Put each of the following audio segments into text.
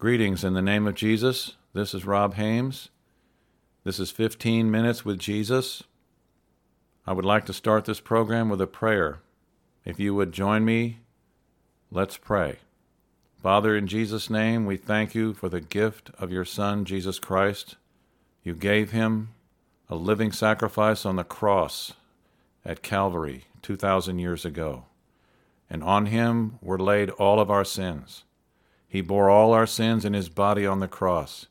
Greetings in the name of Jesus. This is Rob Hames. This is 15 Minutes with Jesus. I would like to start this program with a prayer. If you would join me, let's pray. Father, in Jesus' name, we thank you for the gift of your Son, Jesus Christ. You gave him a living sacrifice on the cross at Calvary 2,000 years ago. And on him were laid all of our sins. He bore all our sins in his body on the cross.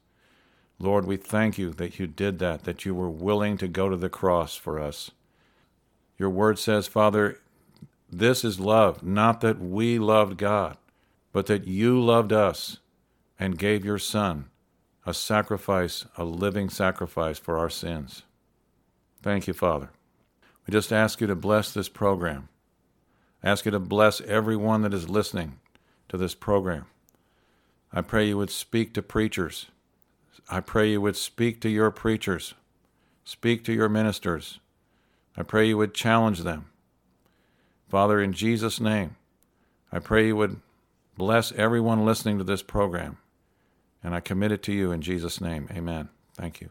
Lord, we thank you that you did that, that you were willing to go to the cross for us. Your word says, Father, this is love, not that we loved God, but that you loved us and gave your Son a sacrifice, a living sacrifice for our sins. Thank you, Father. We just ask you to bless this program. Ask you to bless everyone that is listening to this program. I pray you would speak to preachers. I pray you would speak to your preachers. Speak to your ministers. I pray you would challenge them. Father, in Jesus' name, I pray you would bless everyone listening to this program. And I commit it to you in Jesus' name. Amen. Thank you.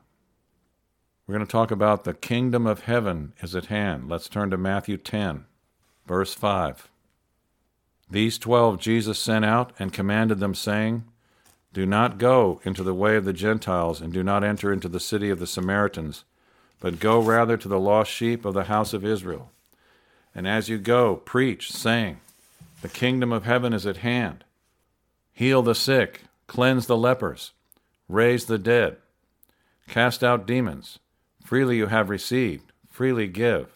We're going to talk about the kingdom of heaven is at hand. Let's turn to Matthew 10, verse 5. These twelve Jesus sent out and commanded them, saying, Do not go into the way of the Gentiles, and do not enter into the city of the Samaritans, but go rather to the lost sheep of the house of Israel. And as you go, preach, saying, The kingdom of heaven is at hand. Heal the sick, cleanse the lepers, raise the dead, cast out demons. Freely you have received, freely give.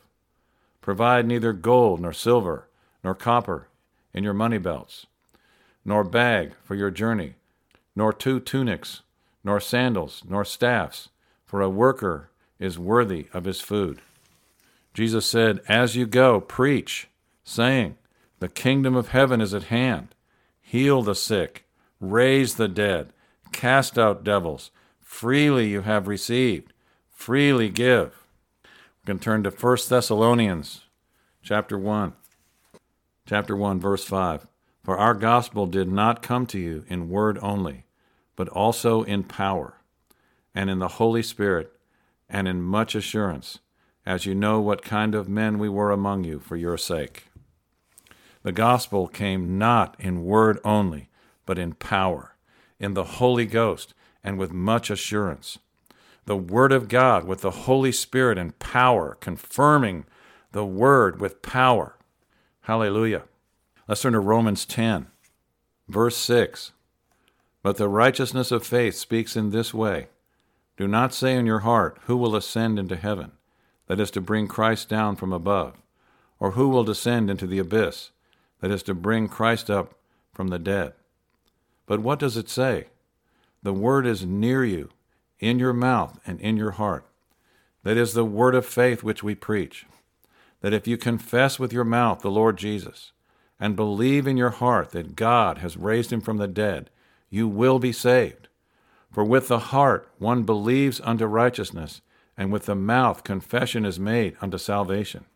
Provide neither gold nor silver nor copper in your money belts, nor bag for your journey, nor two tunics, nor sandals, nor staffs, for a worker is worthy of his food. Jesus said, As you go, preach, saying, The kingdom of heaven is at hand. Heal the sick, raise the dead, cast out devils. Freely you have received freely give. We can turn to 1 Thessalonians chapter 1. Chapter 1 verse 5. For our gospel did not come to you in word only, but also in power, and in the Holy Spirit, and in much assurance, as you know what kind of men we were among you for your sake. The gospel came not in word only, but in power, in the Holy Ghost, and with much assurance the Word of God with the Holy Spirit and power, confirming the Word with power. Hallelujah. Let's turn to Romans 10, verse 6. But the righteousness of faith speaks in this way Do not say in your heart, Who will ascend into heaven? That is to bring Christ down from above. Or who will descend into the abyss? That is to bring Christ up from the dead. But what does it say? The word is near you in your mouth and in your heart. That is the word of faith which we preach. That if you confess with your mouth the Lord Jesus and believe in your heart that God has raised him from the dead, you will be saved. For with the heart one believes unto righteousness, and with the mouth confession is made unto salvation.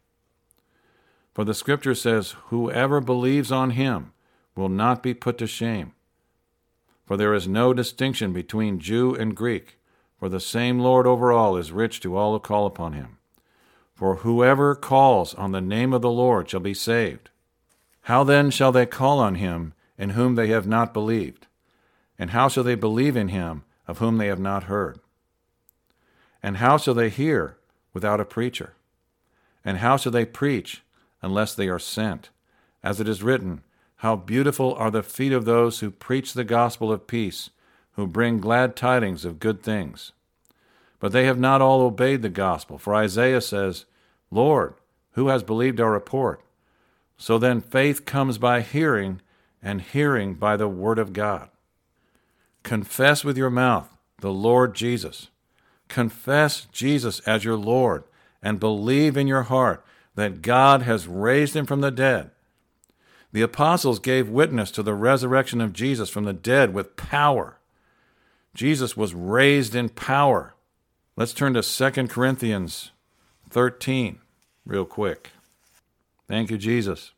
For the Scripture says, Whoever believes on him will not be put to shame. For there is no distinction between Jew and Greek for the same Lord over all is rich to all who call upon him. For whoever calls on the name of the Lord shall be saved. How then shall they call on him in whom they have not believed? And how shall they believe in him of whom they have not heard? And how shall they hear without a preacher? And how shall they preach unless they are sent? As it is written, How beautiful are the feet of those who preach the gospel of peace who bring glad tidings of good things. But they have not all obeyed the gospel, for Isaiah says, Lord, who has believed our report? So then faith comes by hearing, and hearing by the word of God. Confess with your mouth the Lord Jesus. Confess Jesus as your Lord, and believe in your heart that God has raised him from the dead. The apostles gave witness to the resurrection of Jesus from the dead with power Jesus was raised in power. Let's turn to 2 Corinthians 13 real quick. Thank you, Jesus.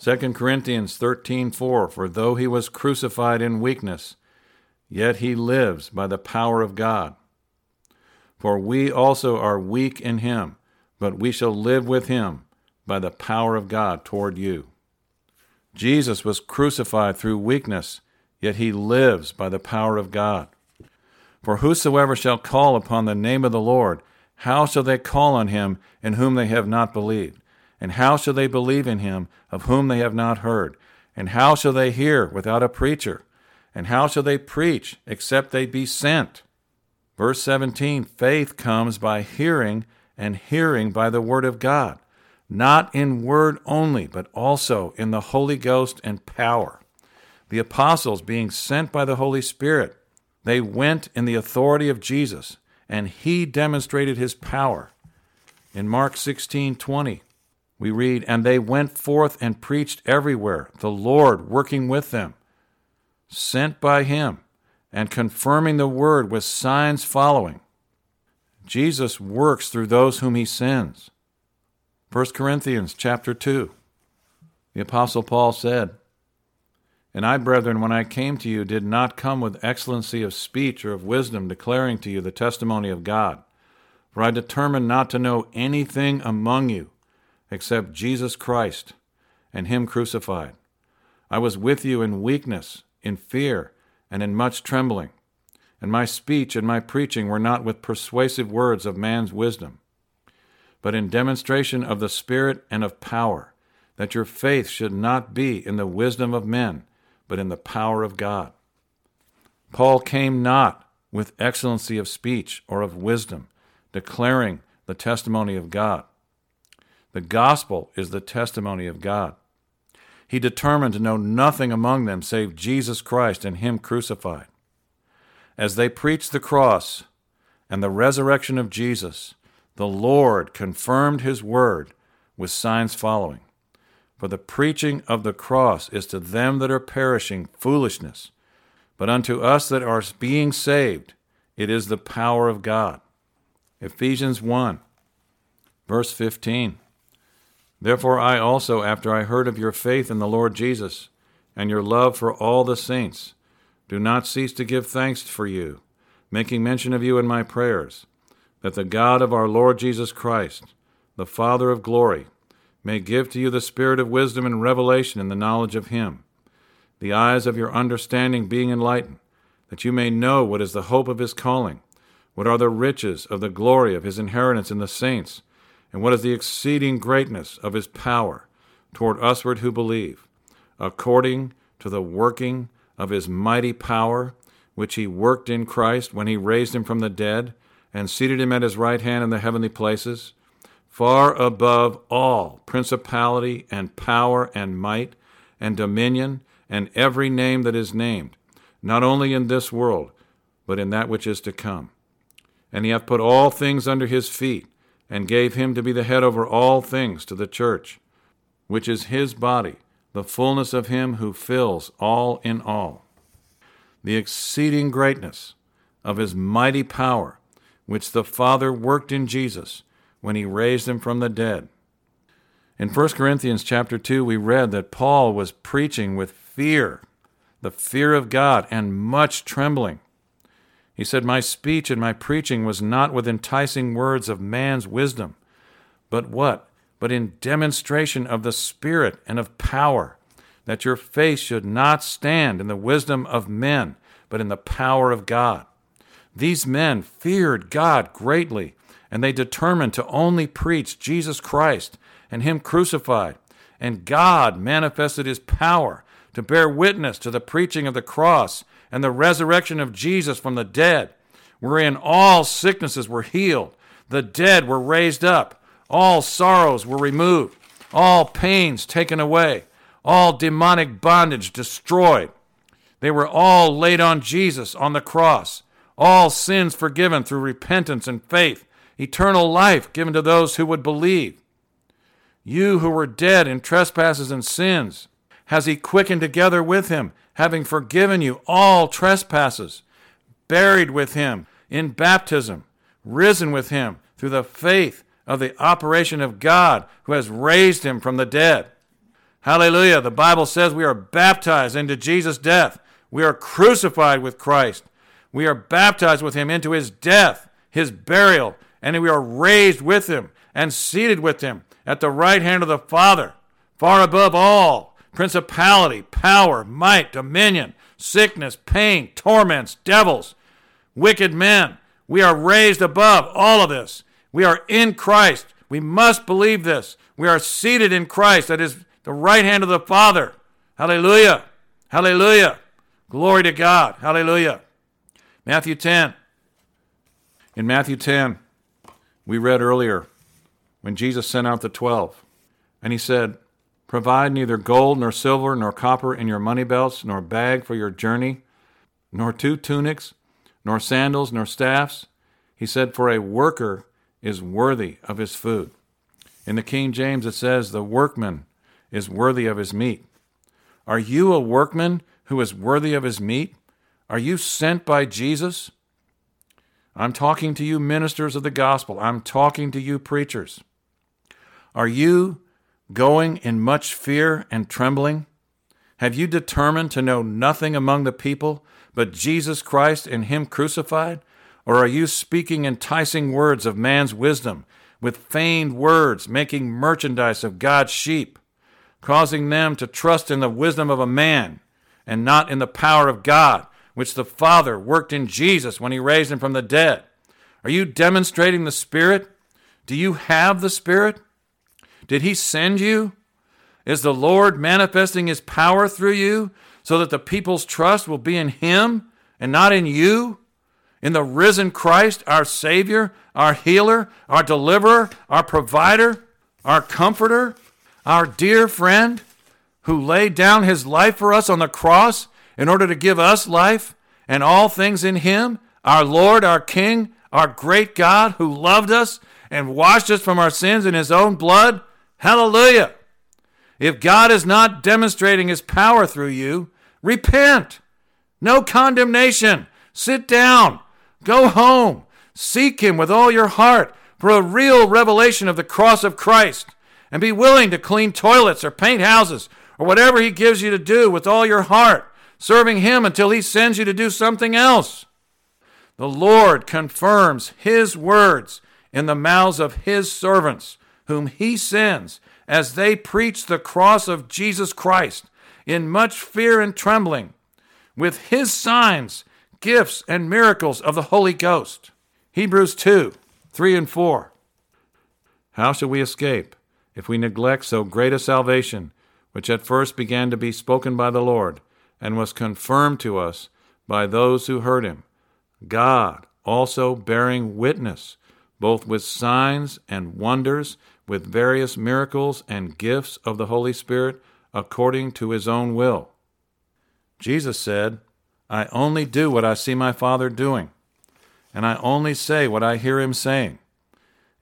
2 Corinthians 13:4 For though he was crucified in weakness, yet he lives by the power of God. For we also are weak in him, but we shall live with him by the power of God toward you. Jesus was crucified through weakness, yet he lives by the power of God. For whosoever shall call upon the name of the Lord, how shall they call on him in whom they have not believed? And how shall they believe in him of whom they have not heard? And how shall they hear without a preacher? And how shall they preach except they be sent? Verse 17 Faith comes by hearing, and hearing by the word of God, not in word only, but also in the Holy Ghost and power. The apostles, being sent by the Holy Spirit, they went in the authority of Jesus, and he demonstrated his power. In Mark 16:20, we read, "And they went forth and preached everywhere, the Lord working with them, sent by him, and confirming the word with signs following." Jesus works through those whom he sends. 1 Corinthians chapter 2. The apostle Paul said, and I, brethren, when I came to you, did not come with excellency of speech or of wisdom, declaring to you the testimony of God. For I determined not to know anything among you except Jesus Christ and Him crucified. I was with you in weakness, in fear, and in much trembling. And my speech and my preaching were not with persuasive words of man's wisdom, but in demonstration of the Spirit and of power, that your faith should not be in the wisdom of men but in the power of God. Paul came not with excellency of speech or of wisdom, declaring the testimony of God. The gospel is the testimony of God. He determined to know nothing among them save Jesus Christ and Him crucified. As they preached the cross and the resurrection of Jesus, the Lord confirmed His word with signs following. For the preaching of the cross is to them that are perishing foolishness, but unto us that are being saved it is the power of God. Ephesians 1, verse 15. Therefore I also, after I heard of your faith in the Lord Jesus, and your love for all the saints, do not cease to give thanks for you, making mention of you in my prayers, that the God of our Lord Jesus Christ, the Father of glory, may give to you the spirit of wisdom and revelation in the knowledge of Him, the eyes of your understanding being enlightened, that you may know what is the hope of His calling, what are the riches of the glory of His inheritance in the saints, and what is the exceeding greatness of His power toward usward who believe, according to the working of His mighty power, which He worked in Christ when He raised Him from the dead and seated Him at His right hand in the heavenly places far above all principality and power and might and dominion and every name that is named, not only in this world, but in that which is to come. And he hath put all things under his feet, and gave him to be the head over all things to the church, which is his body, the fullness of him who fills all in all. The exceeding greatness of his mighty power, which the Father worked in Jesus when he raised him from the dead. In 1 Corinthians chapter 2 we read that Paul was preaching with fear, the fear of God and much trembling. He said, "My speech and my preaching was not with enticing words of man's wisdom, but what? But in demonstration of the Spirit and of power, that your faith should not stand in the wisdom of men, but in the power of God." These men feared God greatly and they determined to only preach Jesus Christ and Him crucified. And God manifested His power to bear witness to the preaching of the cross and the resurrection of Jesus from the dead, wherein all sicknesses were healed, the dead were raised up, all sorrows were removed, all pains taken away, all demonic bondage destroyed. They were all laid on Jesus on the cross, all sins forgiven through repentance and faith. Eternal life given to those who would believe. You who were dead in trespasses and sins, has he quickened together with him, having forgiven you all trespasses, buried with him in baptism, risen with him through the faith of the operation of God who has raised him from the dead. Hallelujah. The Bible says we are baptized into Jesus' death. We are crucified with Christ. We are baptized with him into his death, his burial, and we are raised with him and seated with him at the right hand of the Father, far above all principality, power, might, dominion, sickness, pain, torments, devils, wicked men. We are raised above all of this. We are in Christ. We must believe this. We are seated in Christ that is the right hand of the Father. Hallelujah. Hallelujah. Glory to God. Hallelujah. Matthew 10. In Matthew 10, we read earlier when Jesus sent out the twelve, and he said, Provide neither gold, nor silver, nor copper in your money belts, nor bag for your journey, nor two tunics, nor sandals, nor staffs. He said, For a worker is worthy of his food. In the King James, it says, The workman is worthy of his meat. Are you a workman who is worthy of his meat? Are you sent by Jesus? I'm talking to you, ministers of the gospel. I'm talking to you, preachers. Are you going in much fear and trembling? Have you determined to know nothing among the people but Jesus Christ and Him crucified? Or are you speaking enticing words of man's wisdom, with feigned words, making merchandise of God's sheep, causing them to trust in the wisdom of a man and not in the power of God, which the Father worked in Jesus when He raised Him from the dead? Are you demonstrating the Spirit? Do you have the Spirit? Did He send you? Is the Lord manifesting His power through you so that the people's trust will be in Him and not in you? in the risen Christ, our Savior, our healer, our deliverer, our provider, our comforter, our dear friend who laid down his life for us on the cross in order to give us life and all things in him, our Lord, our King, our great God who loved us and washed us from our sins in his own blood. Hallelujah. If God is not demonstrating his power through you, repent. No condemnation. Sit down. Go home. Seek Him with all your heart for a real revelation of the cross of Christ. And be willing to clean toilets or paint houses or whatever He gives you to do with all your heart, serving Him until He sends you to do something else. The Lord confirms His words in the mouths of His servants, whom He sends, as they preach the cross of Jesus Christ in much fear and trembling, with His signs gifts and miracles of the Holy Ghost. Hebrews 2 3 and 4. How shall we escape if we neglect so great a salvation, which at first began to be spoken by the Lord, and was confirmed to us by those who heard him? God also bearing witness, both with signs and wonders, with various miracles and gifts of the Holy Spirit, according to his own will. Jesus said, I only do what I see my Father doing, and I only say what I hear him saying.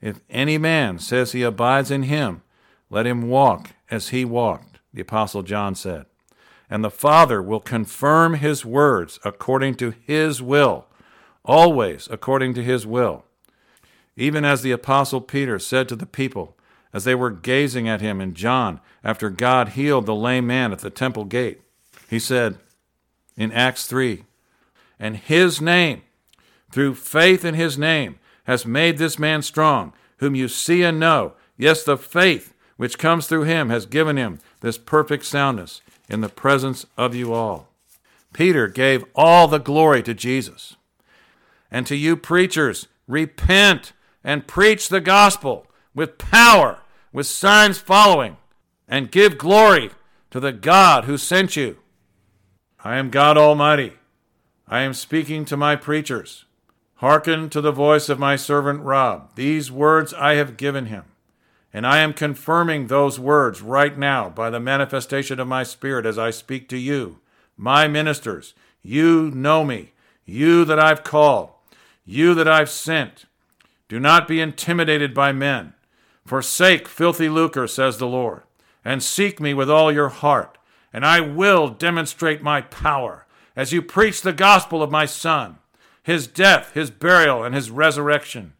If any man says he abides in him, let him walk as he walked, the Apostle John said. And the Father will confirm his words according to his will, always according to his will. Even as the Apostle Peter said to the people as they were gazing at him in John after God healed the lame man at the temple gate, he said, in Acts 3. And his name, through faith in his name, has made this man strong, whom you see and know. Yes, the faith which comes through him has given him this perfect soundness in the presence of you all. Peter gave all the glory to Jesus. And to you preachers, repent and preach the gospel with power, with signs following, and give glory to the God who sent you. I am God Almighty. I am speaking to my preachers. Hearken to the voice of my servant Rob. These words I have given him. And I am confirming those words right now by the manifestation of my Spirit as I speak to you, my ministers. You know me, you that I've called, you that I've sent. Do not be intimidated by men. Forsake filthy lucre, says the Lord, and seek me with all your heart and I will demonstrate my power as you preach the gospel of my Son, his death, his burial, and his resurrection.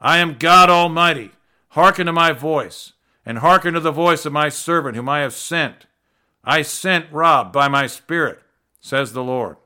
I am God Almighty. Hearken to my voice, and hearken to the voice of my servant whom I have sent. I sent Rob by my Spirit. says the Lord.